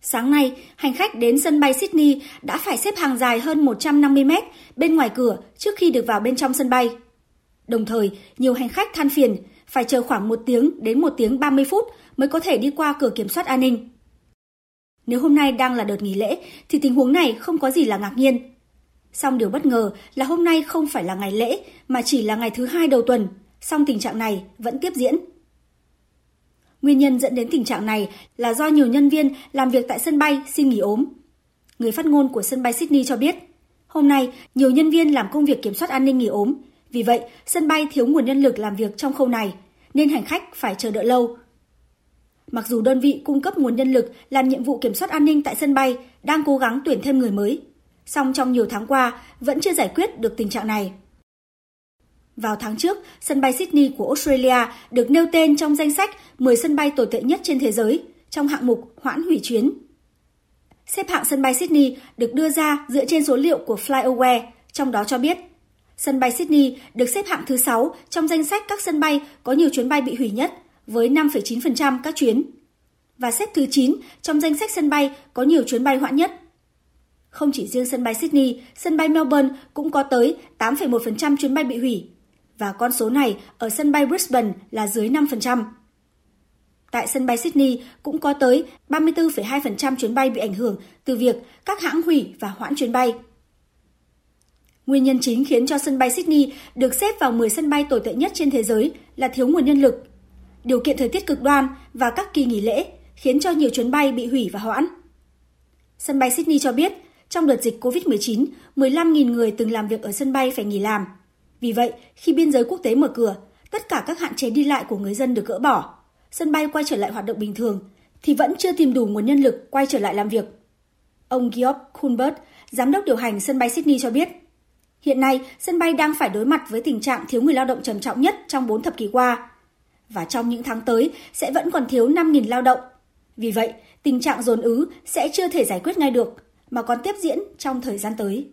Sáng nay, hành khách đến sân bay Sydney đã phải xếp hàng dài hơn 150 mét bên ngoài cửa trước khi được vào bên trong sân bay. Đồng thời, nhiều hành khách than phiền phải chờ khoảng 1 tiếng đến 1 tiếng 30 phút mới có thể đi qua cửa kiểm soát an ninh. Nếu hôm nay đang là đợt nghỉ lễ thì tình huống này không có gì là ngạc nhiên. Song điều bất ngờ là hôm nay không phải là ngày lễ mà chỉ là ngày thứ hai đầu tuần, song tình trạng này vẫn tiếp diễn. Nguyên nhân dẫn đến tình trạng này là do nhiều nhân viên làm việc tại sân bay xin nghỉ ốm. Người phát ngôn của sân bay Sydney cho biết, hôm nay nhiều nhân viên làm công việc kiểm soát an ninh nghỉ ốm, vì vậy sân bay thiếu nguồn nhân lực làm việc trong khâu này, nên hành khách phải chờ đợi lâu. Mặc dù đơn vị cung cấp nguồn nhân lực làm nhiệm vụ kiểm soát an ninh tại sân bay đang cố gắng tuyển thêm người mới, song trong nhiều tháng qua vẫn chưa giải quyết được tình trạng này. Vào tháng trước, sân bay Sydney của Australia được nêu tên trong danh sách 10 sân bay tồi tệ nhất trên thế giới trong hạng mục hoãn hủy chuyến. Xếp hạng sân bay Sydney được đưa ra dựa trên số liệu của FlyAware, trong đó cho biết sân bay Sydney được xếp hạng thứ 6 trong danh sách các sân bay có nhiều chuyến bay bị hủy nhất với 5,9% các chuyến và xếp thứ 9 trong danh sách sân bay có nhiều chuyến bay hoãn nhất. Không chỉ riêng sân bay Sydney, sân bay Melbourne cũng có tới 8,1% chuyến bay bị hủy và con số này ở sân bay Brisbane là dưới 5%. Tại sân bay Sydney cũng có tới 34,2% chuyến bay bị ảnh hưởng từ việc các hãng hủy và hoãn chuyến bay. Nguyên nhân chính khiến cho sân bay Sydney được xếp vào 10 sân bay tồi tệ nhất trên thế giới là thiếu nguồn nhân lực. Điều kiện thời tiết cực đoan và các kỳ nghỉ lễ khiến cho nhiều chuyến bay bị hủy và hoãn. Sân bay Sydney cho biết, trong đợt dịch COVID-19, 15.000 người từng làm việc ở sân bay phải nghỉ làm – vì vậy, khi biên giới quốc tế mở cửa, tất cả các hạn chế đi lại của người dân được gỡ bỏ, sân bay quay trở lại hoạt động bình thường, thì vẫn chưa tìm đủ nguồn nhân lực quay trở lại làm việc. Ông Geoff Kulbert, giám đốc điều hành sân bay Sydney cho biết, hiện nay sân bay đang phải đối mặt với tình trạng thiếu người lao động trầm trọng nhất trong 4 thập kỷ qua. Và trong những tháng tới sẽ vẫn còn thiếu 5.000 lao động. Vì vậy, tình trạng dồn ứ sẽ chưa thể giải quyết ngay được, mà còn tiếp diễn trong thời gian tới.